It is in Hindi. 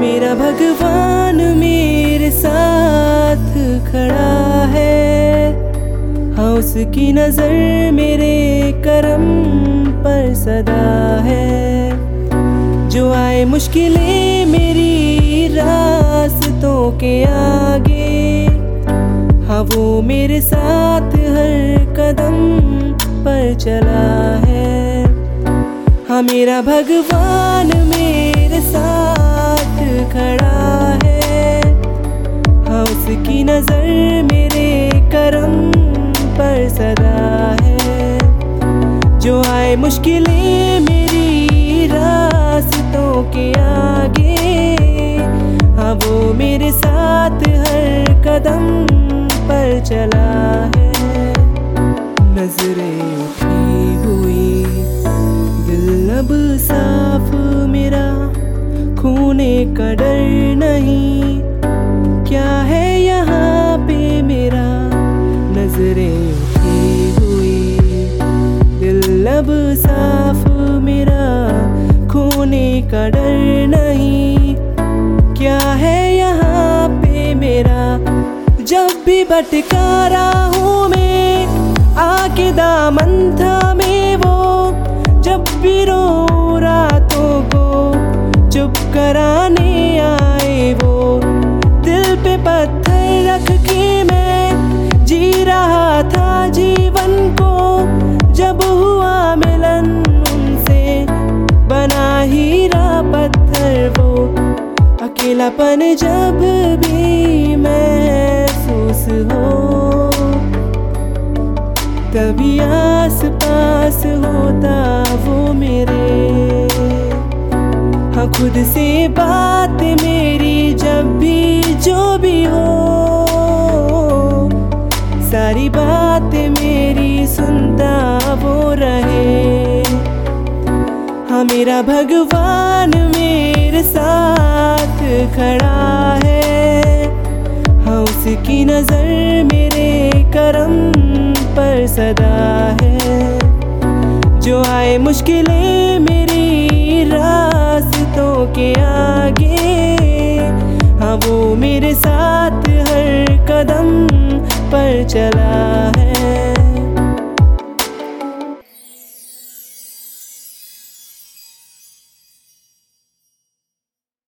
भगवान मेरे साथ खड़ा है। हाँ उसकी नज़र मेरे करम पर सदा है। जो आए मुश्किलें मेरी रास्तों के आगे हाँ वो मेरे साथ हर कदम पर चला है। हाँ मेरा भगवान मेरे खड़ा है। हाँ उसकी नज़र मेरे करम पर सदा है। जो आए मुश्किलें मेरी रास्तों के आगे हाँ वो मेरे साथ हर कदम पर चला है। नज़रें उठी खूने का डर नहीं। क्या है यहाँ पे मेरा? नज़रें उठी हुई। दिल अब साफ़ मेरा। खोने का डर नहीं। क्या है यहाँ पे मेरा? जब भी भटका रहा हूँ मैं अकेलापन जब भी महसूस हो, तभी आस पास होता वो मेरे। हाँ खुद से बात मेरी जब भी जो भी हो, सारी बात मेरी सुनता वो रहे। हाँ मेरा भगवान मेरे साथ खड़ा है। हाँ उसकी नज़र मेरे करम पर सदा है। जो आए मुश्किलें मेरी रास्तों के आगे हाँ वो मेरे साथ हर कदम पर चला